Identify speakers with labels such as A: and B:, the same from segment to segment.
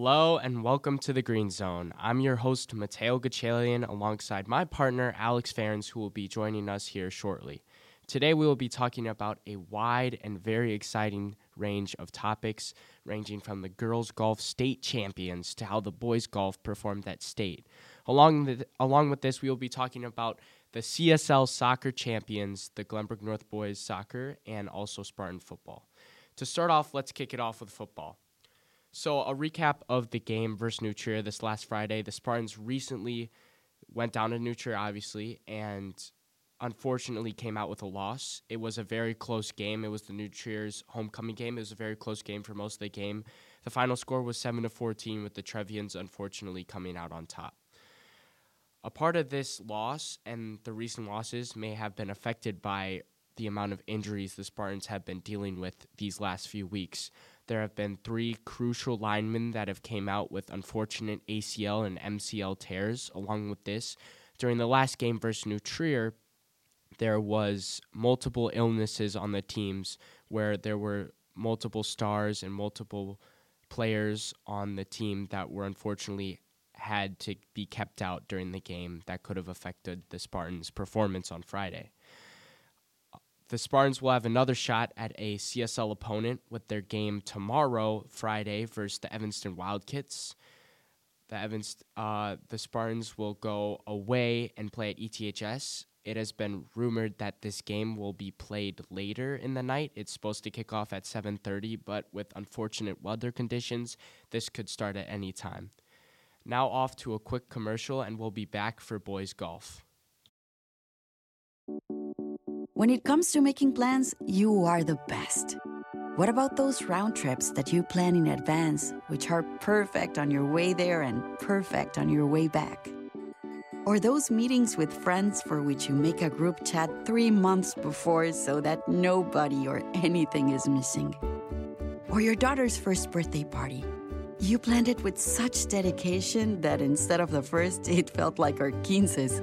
A: Hello and welcome to the Green Zone. I'm your host, Mateo Gachalian, alongside my partner, Alex Ferens, who will be joining us here shortly. Today, we will be talking about a wide and very exciting range of topics, ranging from the girls' golf state champions to how the boys' golf performed at state. Along, the, along with this, we will be talking about the CSL soccer champions, the Glenbrook North boys soccer, and also Spartan football. To start off, let's kick it off with football. So, a recap of the game versus New Trier this last Friday. The Spartans recently went down to New Trier, obviously, and unfortunately came out with a loss. It was a very close game. It was the New Trier's homecoming game. It was a very close game for most of the game. The final score was 7 to 14 with the Trevians unfortunately coming out on top. A part of this loss and the recent losses may have been affected by the amount of injuries the Spartans have been dealing with these last few weeks. There have been three crucial linemen that have came out with unfortunate ACL and MCL tears. Along with this, during the last game versus New Trier, there was multiple illnesses on the teams where there were multiple stars and multiple players on the team that were unfortunately had to be kept out during the game that could have affected the Spartans' performance on Friday. The Spartans will have another shot at a CSL opponent with their game tomorrow, Friday, versus the Evanston Wildcats. The Evans, uh, the Spartans will go away and play at ETHS. It has been rumored that this game will be played later in the night. It's supposed to kick off at 7:30, but with unfortunate weather conditions, this could start at any time. Now off to a quick commercial, and we'll be back for boys golf.
B: When it comes to making plans, you are the best. What about those round trips that you plan in advance, which are perfect on your way there and perfect on your way back? Or those meetings with friends for which you make a group chat three months before so that nobody or anything is missing? Or your daughter's first birthday party? You planned it with such dedication that instead of the first, it felt like our quinces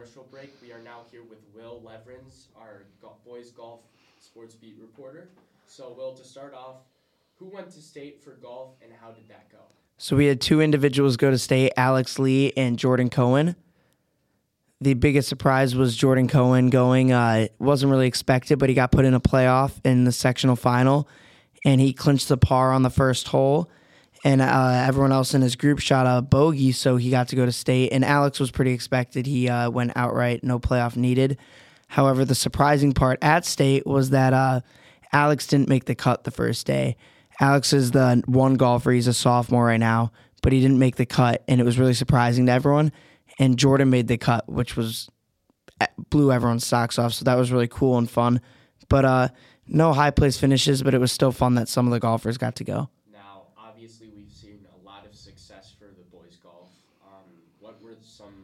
A: Commercial break, we are now here with Will Leverins, our go- boys golf sports beat reporter. So, Will, to start off, who went to state for golf and how did that go?
C: So we had two individuals go to state, Alex Lee and Jordan Cohen. The biggest surprise was Jordan Cohen going. Uh, wasn't really expected, but he got put in a playoff in the sectional final, and he clinched the par on the first hole. And uh, everyone else in his group shot a bogey, so he got to go to state. And Alex was pretty expected. He uh, went outright, no playoff needed. However, the surprising part at state was that uh, Alex didn't make the cut the first day. Alex is the one golfer. He's a sophomore right now, but he didn't make the cut, and it was really surprising to everyone. And Jordan made the cut, which was eh, blew everyone's socks off. So that was really cool and fun. But uh, no high place finishes, but it was still fun that some of the golfers got to go.
A: Now, obviously, we've seen a lot of success for the boys golf. Um, what were some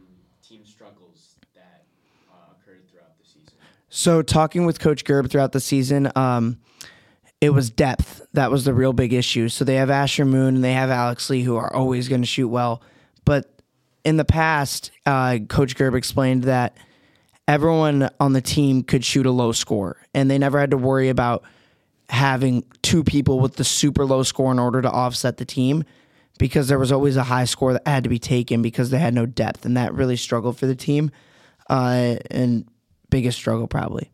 A: team struggles that uh, occurred throughout the season?
C: So talking with Coach Gerb throughout the season, um, it was depth that was the real big issue. So they have Asher Moon and they have Alex Lee who are always going to shoot well, but in the past, uh, Coach Gerb explained that everyone on the team could shoot a low score, and they never had to worry about having two people with the super low score in order to offset the team because there was always a high score that had to be taken because they had no depth, and that really struggled for the team. Uh, and biggest struggle probably.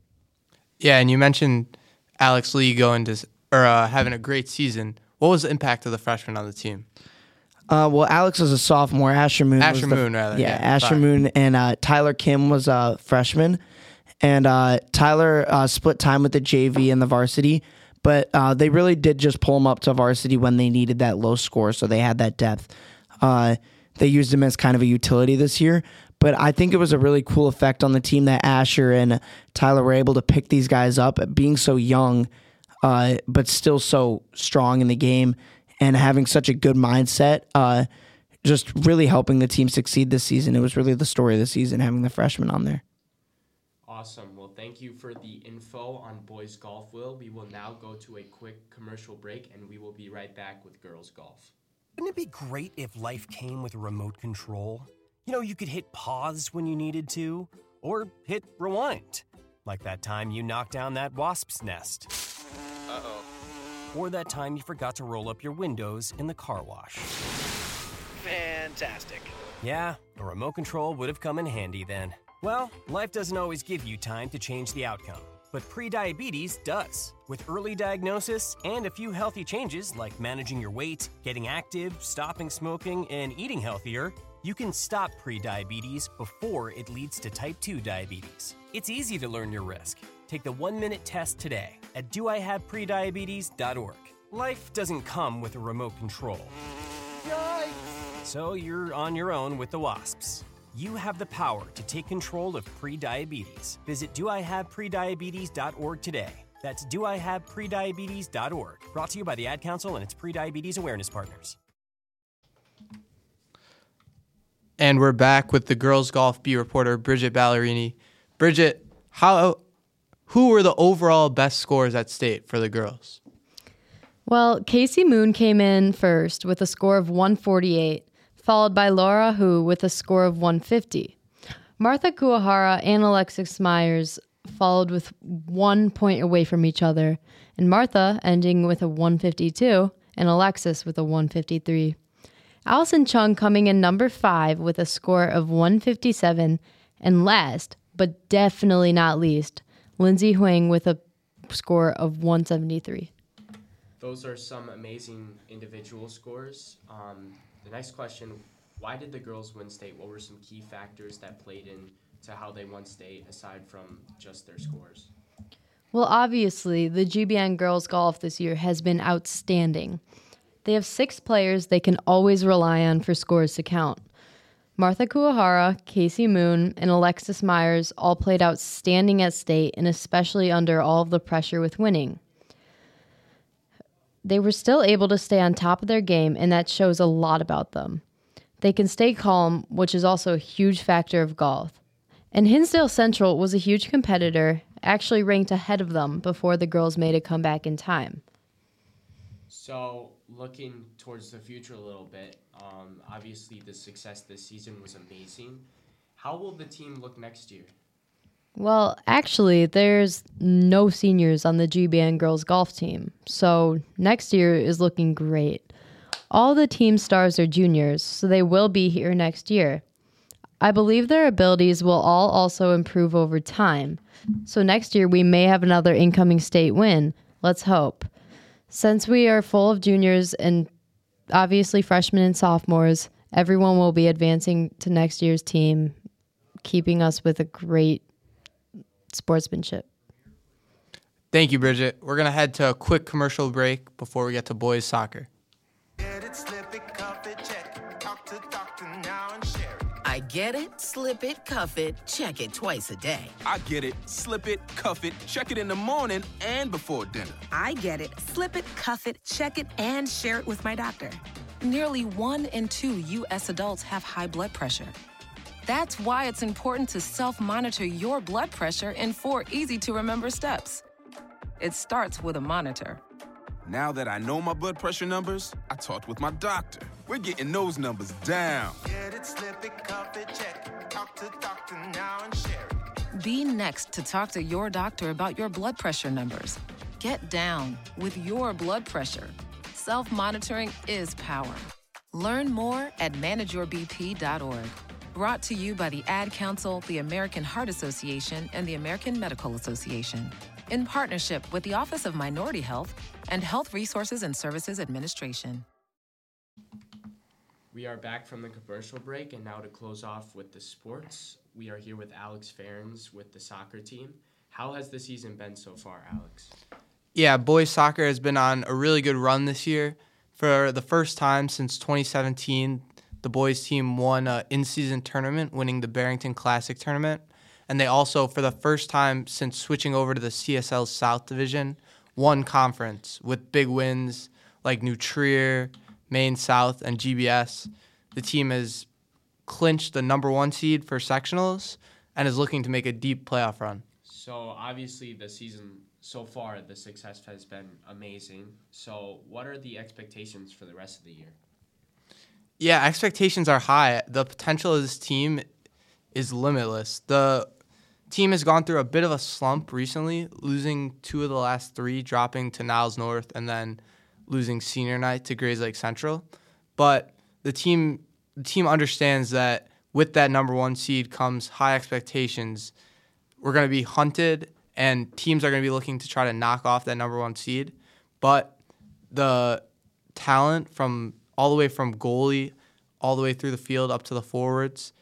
D: Yeah, and you mentioned Alex Lee going to or uh, having a great season. What was the impact of the freshman on the team?
C: Uh, well, Alex was a sophomore. Asher Moon.
D: Asher
C: the-
D: Moon, rather,
C: Yeah,
D: yeah,
C: Asher. Moon and uh, Tyler Kim was a freshman, and uh, Tyler uh, split time with the JV and the varsity. But uh, they really did just pull him up to varsity when they needed that low score, so they had that depth. Uh, they used him as kind of a utility this year. But I think it was a really cool effect on the team that Asher and Tyler were able to pick these guys up, being so young, uh, but still so strong in the game and having such a good mindset. Uh, just really helping the team succeed this season. It was really the story of the season having the freshmen on there.
A: Awesome. Well, thank you for the info on boys golf, Will. We will now go to a quick commercial break and we will be right back with girls golf.
E: Wouldn't it be great if life came with a remote control? You know, you could hit pause when you needed to, or hit rewind, like that time you knocked down that wasp's nest. Uh oh. Or that time you forgot to roll up your windows in the car wash.
F: Fantastic.
E: Yeah, a remote control would have come in handy then. Well, life doesn't always give you time to change the outcome, but prediabetes does. With early diagnosis and a few healthy changes like managing your weight, getting active, stopping smoking, and eating healthier, you can stop prediabetes before it leads to type 2 diabetes. It's easy to learn your risk. Take the one minute test today at doihaveprediabetes.org. Life doesn't come with a remote control. Yikes! So you're on your own with the wasps. You have the power to take control of prediabetes. Visit doihaveprediabetes.org today. That's doihaveprediabetes.org. Brought to you by the Ad Council and its prediabetes awareness partners.
D: And we're back with the girls golf beat reporter Bridget Ballerini. Bridget, how who were the overall best scores at state for the girls?
G: Well, Casey Moon came in first with a score of 148 followed by Laura Hu with a score of 150. Martha Kuahara and Alexis Myers followed with one point away from each other, and Martha ending with a 152 and Alexis with a 153. Allison Chung coming in number five with a score of 157, and last, but definitely not least, Lindsay Huang with a score of 173.
A: Those are some amazing individual scores. Um, the next question why did the girls win state? What were some key factors that played in to how they won state aside from just their scores?
G: Well, obviously, the GBN girls golf this year has been outstanding. They have six players they can always rely on for scores to count. Martha Kuahara, Casey Moon, and Alexis Myers all played outstanding at state and especially under all of the pressure with winning they were still able to stay on top of their game, and that shows a lot about them. They can stay calm, which is also a huge factor of golf. And Hinsdale Central was a huge competitor, actually ranked ahead of them before the girls made a comeback in time.
A: So, looking towards the future a little bit, um, obviously the success this season was amazing. How will the team look next year?
G: Well, actually, there's no seniors on the GBN girls golf team. So next year is looking great. All the team stars are juniors, so they will be here next year. I believe their abilities will all also improve over time. So next year we may have another incoming state win. Let's hope. Since we are full of juniors and obviously freshmen and sophomores, everyone will be advancing to next year's team, keeping us with a great sportsmanship.
D: Thank you, Bridget. We're going to head to a quick commercial break before we get to boys soccer.
H: I get it, slip it, cuff it, check it twice a day.
I: I get it, slip it, cuff it, check it in the morning and before dinner.
J: I get it, slip it, cuff it, check it, and share it with my doctor. Nearly one in two U.S. adults have high blood pressure. That's why it's important to self monitor your blood pressure in four easy to remember steps. It starts with a monitor.
I: Now that I know my blood pressure numbers, I talked with my doctor. We're getting those numbers down. Get it, slip it, cuff it, check. Talk to
J: doctor now and share it. Be next to talk to your doctor about your blood pressure numbers. Get down with your blood pressure. Self monitoring is power. Learn more at manageyourbp.org. Brought to you by the Ad Council, the American Heart Association, and the American Medical Association. In partnership with the Office of Minority Health and Health Resources and Services Administration.
A: We are back from the commercial break, and now to close off with the sports, we are here with Alex Ferens with the soccer team. How has the season been so far, Alex?
D: Yeah, boys soccer has been on a really good run this year. For the first time since 2017, the boys team won an in-season tournament, winning the Barrington Classic tournament, and they also, for the first time since switching over to the CSL South Division, won conference with big wins like New Trier, Maine South, and GBS. The team has clinched the number one seed for sectionals and is looking to make a deep playoff run.
A: So obviously the season so far the success has been amazing. So what are the expectations for the rest of the year?
D: Yeah, expectations are high. The potential of this team is limitless. The team has gone through a bit of a slump recently, losing two of the last three, dropping to Niles North, and then losing senior night to Grayslake Lake Central. But the team the team understands that with that number one seed comes high expectations. We're going to be hunted, and teams are going to be looking to try to knock off that number one seed. But the talent from all the way from goalie all the way through the field up to the forwards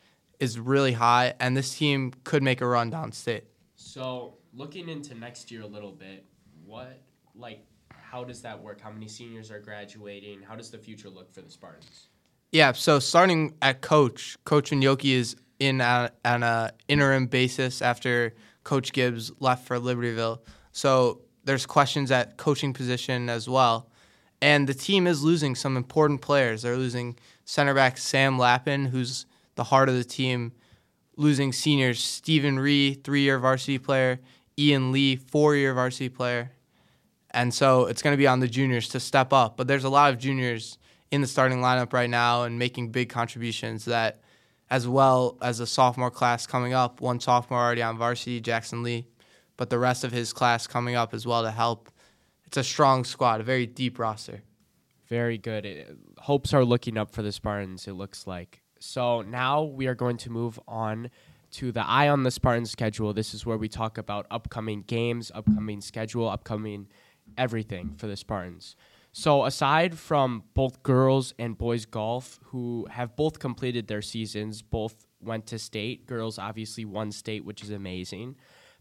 D: is really high, and this team could make a run downstate.
A: So, looking into next year a little bit, what like how does that work? How many seniors are graduating? How does the future look for the Spartans?
D: Yeah, so starting at coach, Coach Inyoki is in on an uh, interim basis after Coach Gibbs left for Libertyville. So there's questions at coaching position as well. And the team is losing some important players. They're losing center back Sam Lappin, who's the heart of the team, losing seniors Stephen Ree, three year varsity player, Ian Lee, four year varsity player. And so it's going to be on the juniors to step up. But there's a lot of juniors in the starting lineup right now and making big contributions that, as well as a sophomore class coming up, one sophomore already on varsity, Jackson Lee, but the rest of his class coming up as well to help. It's a strong squad, a very deep roster.
A: Very good. It, hopes are looking up for the Spartans, it looks like. So now we are going to move on to the Eye on the Spartans schedule. This is where we talk about upcoming games, upcoming schedule, upcoming everything for the Spartans. So, aside from both girls and boys golf, who have both completed their seasons, both went to state. Girls obviously won state, which is amazing.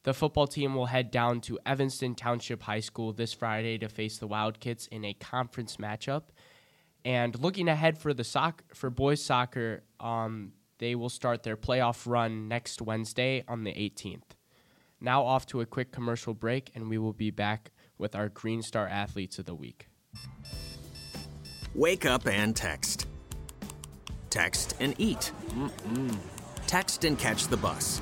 A: The football team will head down to Evanston Township High School this Friday to face the Wildcats in a conference matchup. And looking ahead for the soc- for boys soccer, um, they will start their playoff run next Wednesday on the 18th. Now off to a quick commercial break, and we will be back with our Green Star athletes of the week.
F: Wake up and text. Text and eat. Mm-mm. Text and catch the bus.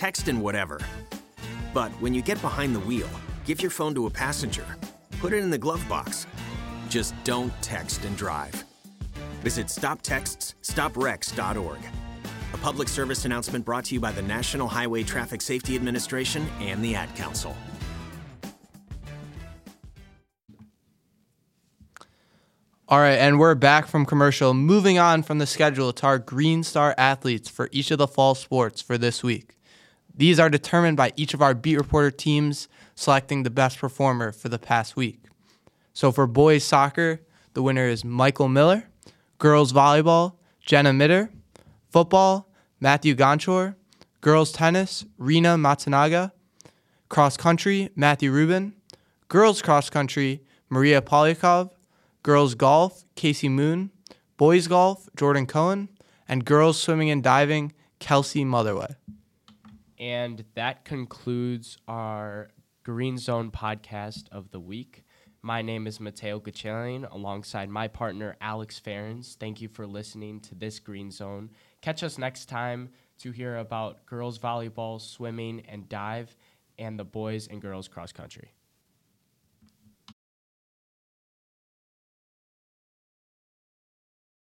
F: Text and whatever. But when you get behind the wheel, give your phone to a passenger. Put it in the glove box. Just don't text and drive. Visit stoptextsstopwrecks.org. A public service announcement brought to you by the National Highway Traffic Safety Administration and the Ad Council.
D: All right, and we're back from commercial. Moving on from the schedule to our Green Star athletes for each of the fall sports for this week. These are determined by each of our beat reporter teams selecting the best performer for the past week. So for boys soccer, the winner is Michael Miller. Girls volleyball, Jenna Mitter. Football, Matthew Gonchor. Girls tennis, Rena Matsunaga. Cross country, Matthew Rubin. Girls cross country, Maria Polyakov girls golf, Casey Moon, boys golf, Jordan Cohen, and girls swimming and diving, Kelsey Motherway.
A: And that concludes our Green Zone podcast of the week. My name is Mateo Gachelian alongside my partner Alex Ferens. Thank you for listening to this Green Zone. Catch us next time to hear about girls volleyball, swimming, and dive, and the boys and girls cross country.